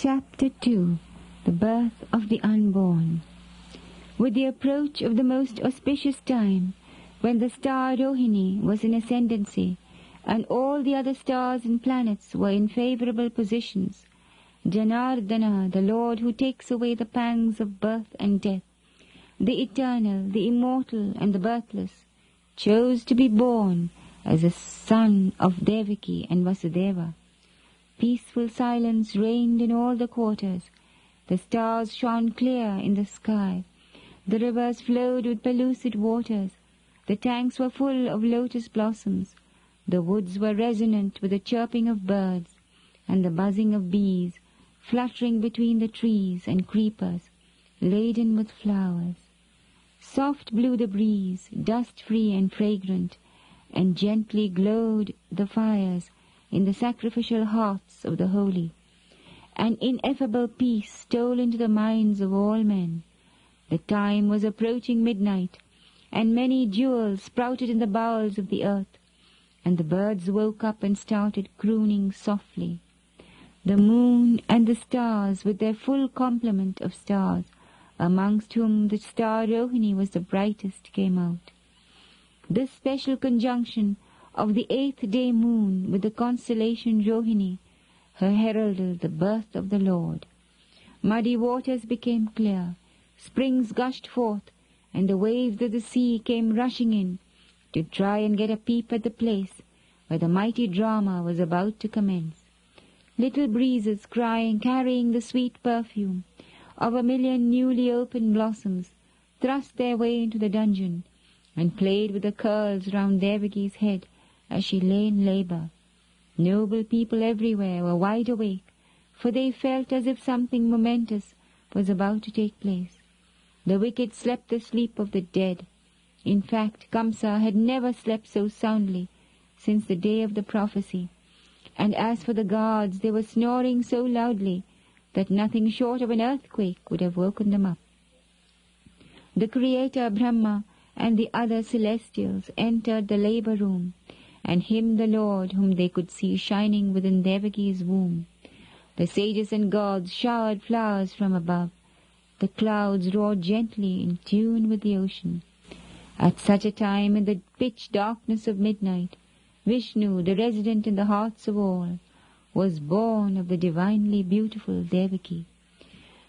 Chapter 2 The Birth of the Unborn With the approach of the most auspicious time, when the star Rohini was in ascendancy, and all the other stars and planets were in favorable positions, Janardana, the Lord who takes away the pangs of birth and death, the eternal, the immortal, and the birthless, chose to be born as a son of Devaki and Vasudeva. Peaceful silence reigned in all the quarters. The stars shone clear in the sky. The rivers flowed with pellucid waters. The tanks were full of lotus blossoms. The woods were resonant with the chirping of birds and the buzzing of bees fluttering between the trees and creepers, laden with flowers. Soft blew the breeze, dust-free and fragrant, and gently glowed the fires in the sacrificial hearts of the holy. An ineffable peace stole into the minds of all men. The time was approaching midnight, and many jewels sprouted in the bowels of the earth, and the birds woke up and started crooning softly. The moon and the stars, with their full complement of stars, amongst whom the star Rohini was the brightest, came out. This special conjunction of the eighth day moon with the constellation Rohini, her heralded the birth of the Lord. Muddy waters became clear, springs gushed forth, and the waves of the sea came rushing in to try and get a peep at the place where the mighty drama was about to commence. Little breezes crying, carrying the sweet perfume of a million newly opened blossoms, thrust their way into the dungeon and played with the curls round Devaki's head as she lay in labor. Noble people everywhere were wide awake, for they felt as if something momentous was about to take place. The wicked slept the sleep of the dead. In fact, Kamsa had never slept so soundly since the day of the prophecy. And as for the guards, they were snoring so loudly that nothing short of an earthquake would have woken them up. The Creator Brahma and the other celestials entered the labor room and him the Lord whom they could see shining within Devaki's womb. The sages and gods showered flowers from above. The clouds roared gently in tune with the ocean. At such a time, in the pitch darkness of midnight, Vishnu, the resident in the hearts of all, was born of the divinely beautiful Devaki.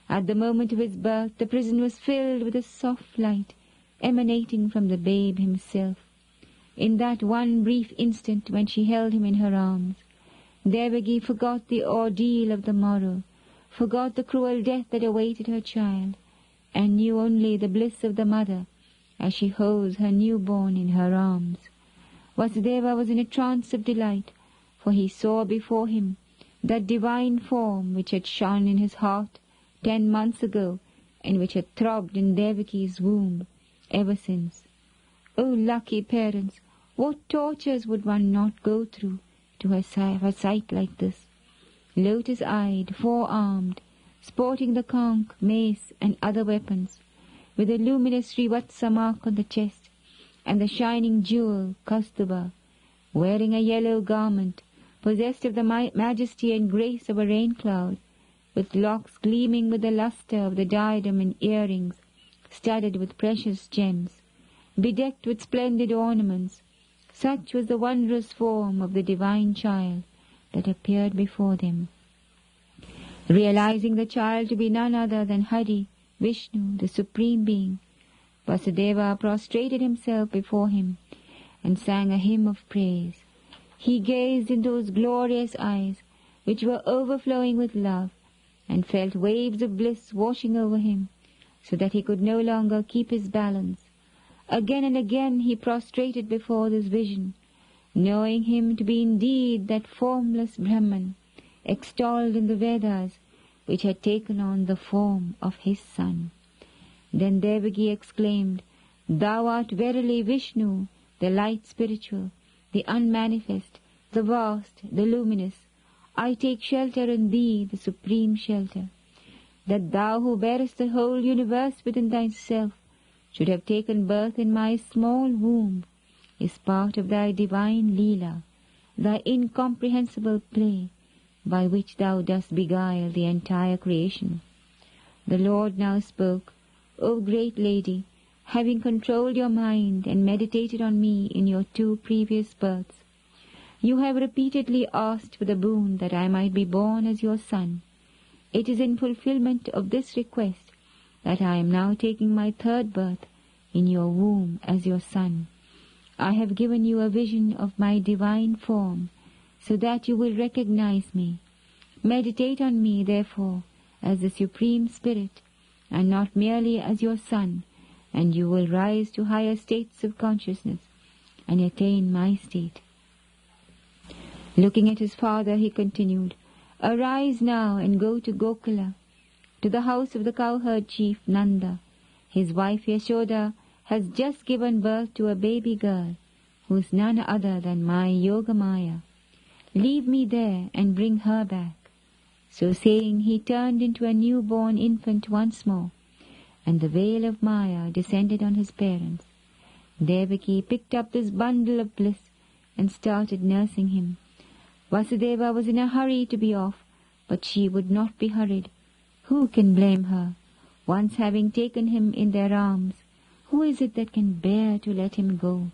At the moment of his birth, the prison was filled with a soft light emanating from the babe himself. In that one brief instant when she held him in her arms, Devaki forgot the ordeal of the morrow, forgot the cruel death that awaited her child, and knew only the bliss of the mother as she holds her newborn in her arms. Vasudeva was in a trance of delight, for he saw before him that divine form which had shone in his heart ten months ago and which had throbbed in Devaki's womb ever since. O oh, lucky parents, what tortures would one not go through to have a sight like this? Lotus-eyed, four-armed, sporting the conch, mace, and other weapons, with a luminous Srivatsa mark on the chest, and the shining jewel, Kaustubha, wearing a yellow garment, possessed of the majesty and grace of a rain cloud, with locks gleaming with the luster of the diadem and earrings, studded with precious gems, bedecked with splendid ornaments, such was the wondrous form of the divine child that appeared before them. Realizing the child to be none other than Hari, Vishnu, the Supreme Being, Vasudeva prostrated himself before him and sang a hymn of praise. He gazed in those glorious eyes which were overflowing with love and felt waves of bliss washing over him so that he could no longer keep his balance Again and again he prostrated before this vision, knowing him to be indeed that formless Brahman, extolled in the Vedas, which had taken on the form of his son. Then Devaki exclaimed, Thou art verily Vishnu, the light spiritual, the unmanifest, the vast, the luminous. I take shelter in thee, the supreme shelter. That thou who bearest the whole universe within thyself, should have taken birth in my small womb is part of thy divine Leela, thy incomprehensible play, by which thou dost beguile the entire creation. The Lord now spoke, O great lady, having controlled your mind and meditated on me in your two previous births, you have repeatedly asked for the boon that I might be born as your son. It is in fulfillment of this request that I am now taking my third birth in your womb as your son. I have given you a vision of my divine form, so that you will recognize me. Meditate on me, therefore, as the Supreme Spirit, and not merely as your Son, and you will rise to higher states of consciousness and attain my state. Looking at his father, he continued, Arise now and go to Gokula, to the house of the cowherd chief Nanda. His wife Yashoda has just given birth to a baby girl, who is none other than my Yogamaya. Leave me there and bring her back. So saying, he turned into a newborn infant once more, and the veil of Maya descended on his parents. Devaki picked up this bundle of bliss and started nursing him. Vasudeva was in a hurry to be off, but she would not be hurried. Who can blame her? Once having taken him in their arms, who is it that can bear to let him go?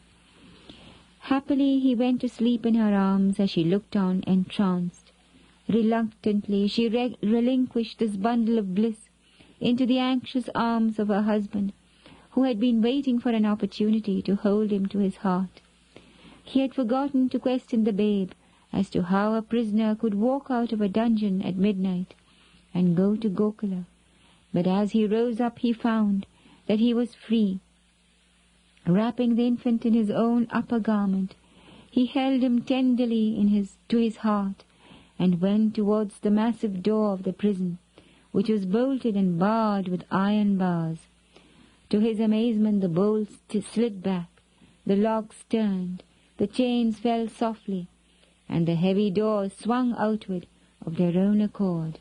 Happily he went to sleep in her arms as she looked on entranced. Reluctantly she re- relinquished this bundle of bliss into the anxious arms of her husband, who had been waiting for an opportunity to hold him to his heart. He had forgotten to question the babe as to how a prisoner could walk out of a dungeon at midnight and go to Gokula. But as he rose up he found that he was free. Wrapping the infant in his own upper garment, he held him tenderly in his, to his heart and went towards the massive door of the prison, which was bolted and barred with iron bars. To his amazement the bolts slid back, the locks turned, the chains fell softly, and the heavy doors swung outward of their own accord.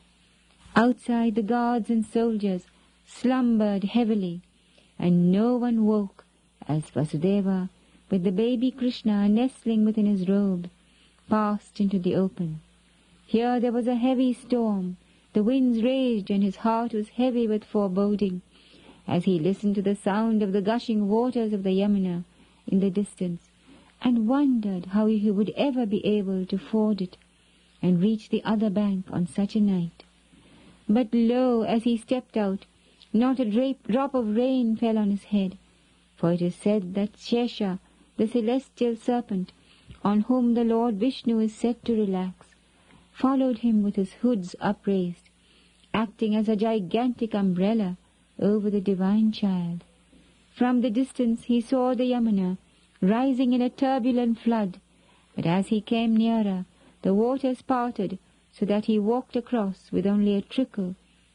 Outside the guards and soldiers slumbered heavily, and no one woke as Vasudeva, with the baby Krishna nestling within his robe, passed into the open. Here there was a heavy storm. The winds raged, and his heart was heavy with foreboding as he listened to the sound of the gushing waters of the Yamuna in the distance, and wondered how he would ever be able to ford it and reach the other bank on such a night. But lo, as he stepped out, not a drop of rain fell on his head, for it is said that Shesha, the celestial serpent, on whom the Lord Vishnu is said to relax, followed him with his hoods upraised, acting as a gigantic umbrella over the divine child. From the distance he saw the Yamuna rising in a turbulent flood, but as he came nearer, the waters parted so that he walked across with only a trickle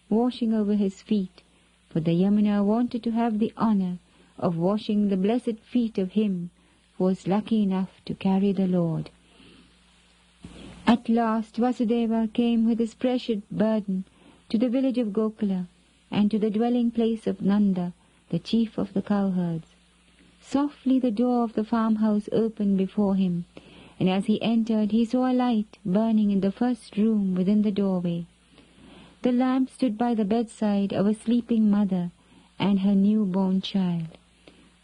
washing over his feet, for the Yamuna wanted to have the honor of washing the blessed feet of him who was lucky enough to carry the Lord. At last Vasudeva came with his precious burden to the village of Gokula and to the dwelling place of Nanda, the chief of the cowherds. Softly the door of the farmhouse opened before him, and as he entered he saw a light burning in the first room within the doorway. The lamp stood by the bedside of a sleeping mother and her newborn child.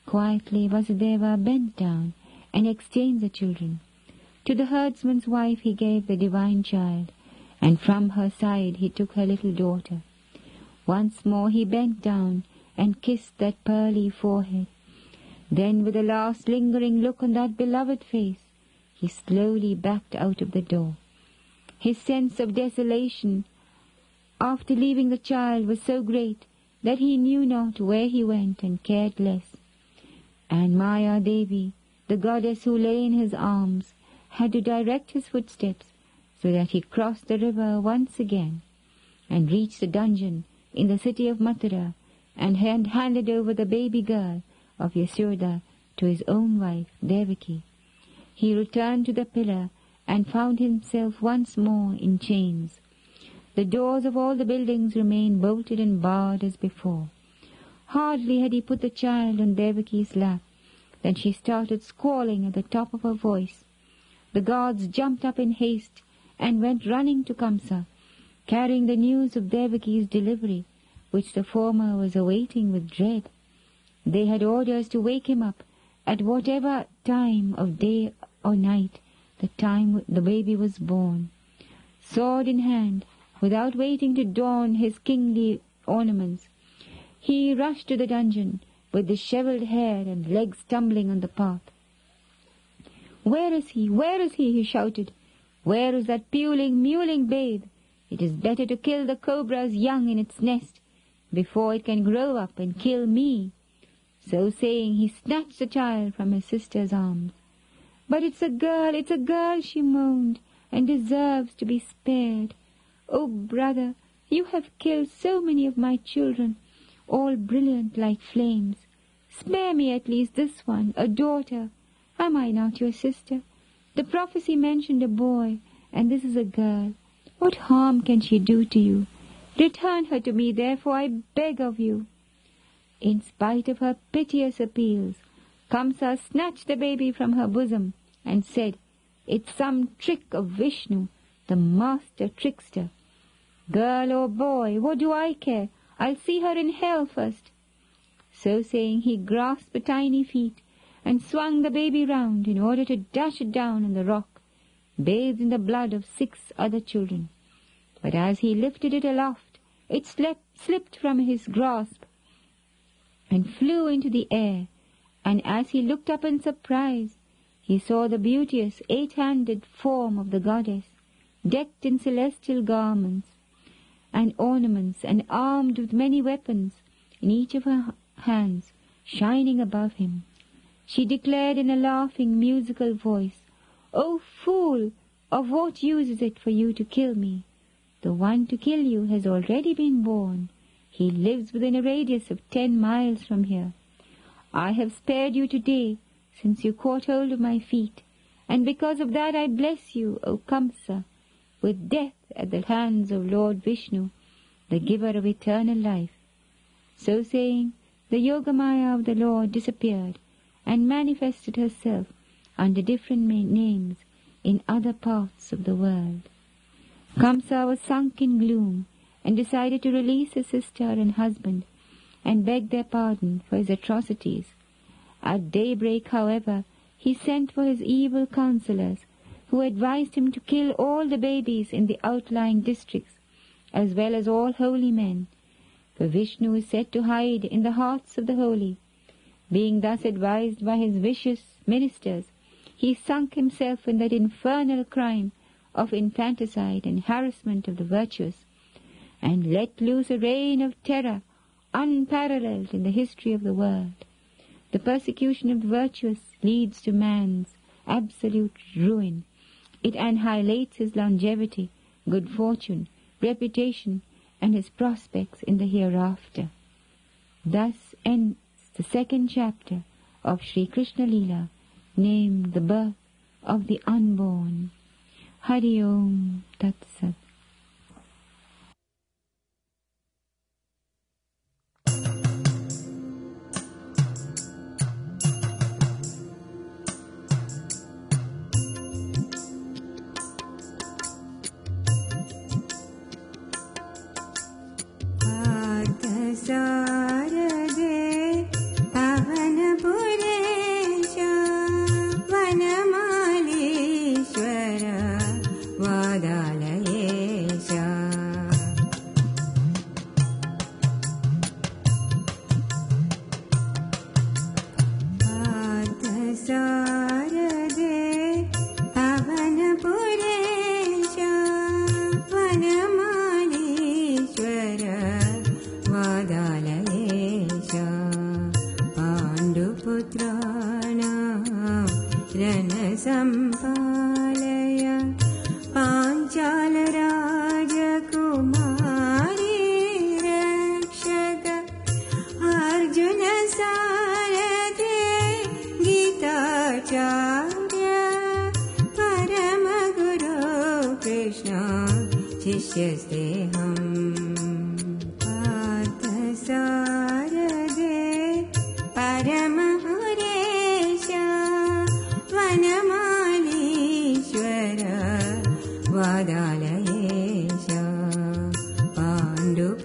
Quietly Vasudeva bent down and exchanged the children. To the herdsman's wife he gave the divine child, and from her side he took her little daughter. Once more he bent down and kissed that pearly forehead. Then with a last lingering look on that beloved face, he slowly backed out of the door. His sense of desolation after leaving the child was so great that he knew not where he went and cared less. And Maya Devi, the goddess who lay in his arms, had to direct his footsteps so that he crossed the river once again and reached the dungeon in the city of Mathura and had handed over the baby girl of Yashoda to his own wife, Devaki. He returned to the pillar and found himself once more in chains. The doors of all the buildings remained bolted and barred as before. Hardly had he put the child on Devaki's lap than she started squalling at the top of her voice the guards jumped up in haste and went running to Kamsa, carrying the news of Devaki's delivery, which the former was awaiting with dread. They had orders to wake him up at whatever time of day or night the time the baby was born. Sword in hand, without waiting to don his kingly ornaments, he rushed to the dungeon with dishevelled hair and legs tumbling on the path. Where is he? Where is he? he shouted. Where is that puling, mewling babe? It is better to kill the cobra's young in its nest before it can grow up and kill me. So saying, he snatched the child from his sister's arms. But it's a girl, it's a girl, she moaned, and deserves to be spared. Oh, brother, you have killed so many of my children, all brilliant like flames. Spare me at least this one, a daughter. Am I not your sister? The prophecy mentioned a boy, and this is a girl. What harm can she do to you? Return her to me, therefore, I beg of you. In spite of her piteous appeals, Kamsa snatched the baby from her bosom and said, It's some trick of Vishnu, the master trickster. Girl or boy, what do I care? I'll see her in hell first. So saying, he grasped the tiny feet and swung the baby round in order to dash it down on the rock, bathed in the blood of six other children. But as he lifted it aloft, it slept, slipped from his grasp and flew into the air, and as he looked up in surprise, he saw the beauteous eight-handed form of the goddess, decked in celestial garments and ornaments and armed with many weapons in each of her hands, shining above him. She declared in a laughing, musical voice, O fool! Of what use is it for you to kill me? The one to kill you has already been born. He lives within a radius of ten miles from here. I have spared you today, since you caught hold of my feet, and because of that I bless you, O Kamsa, with death at the hands of Lord Vishnu, the giver of eternal life. So saying, the Yogamaya of the Lord disappeared, and manifested herself under different names in other parts of the world. Kamsa was sunk in gloom and decided to release his sister and husband and begged their pardon for his atrocities. At daybreak, however, he sent for his evil counselors, who advised him to kill all the babies in the outlying districts, as well as all holy men, for Vishnu is said to hide in the hearts of the holy, being thus advised by his vicious ministers, he sunk himself in that infernal crime of infanticide and harassment of the virtuous, and let loose a reign of terror unparalleled in the history of the world. The persecution of the virtuous leads to man's absolute ruin. It annihilates his longevity, good fortune, reputation, and his prospects in the hereafter. Thus ends the second chapter of Sri Krishna Lila, named The Birth of the Unborn. Hari Om Tat Sat. 안녕.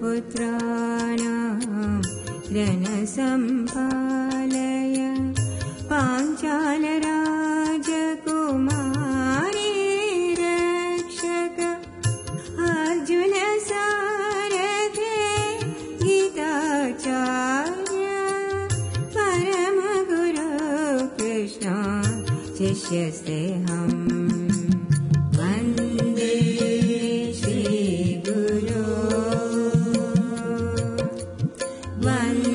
पुत्राणां धन सम्पालय पाञ्चाल रक्षक अर्जुन गीताचार्य परम Krishna Krishna one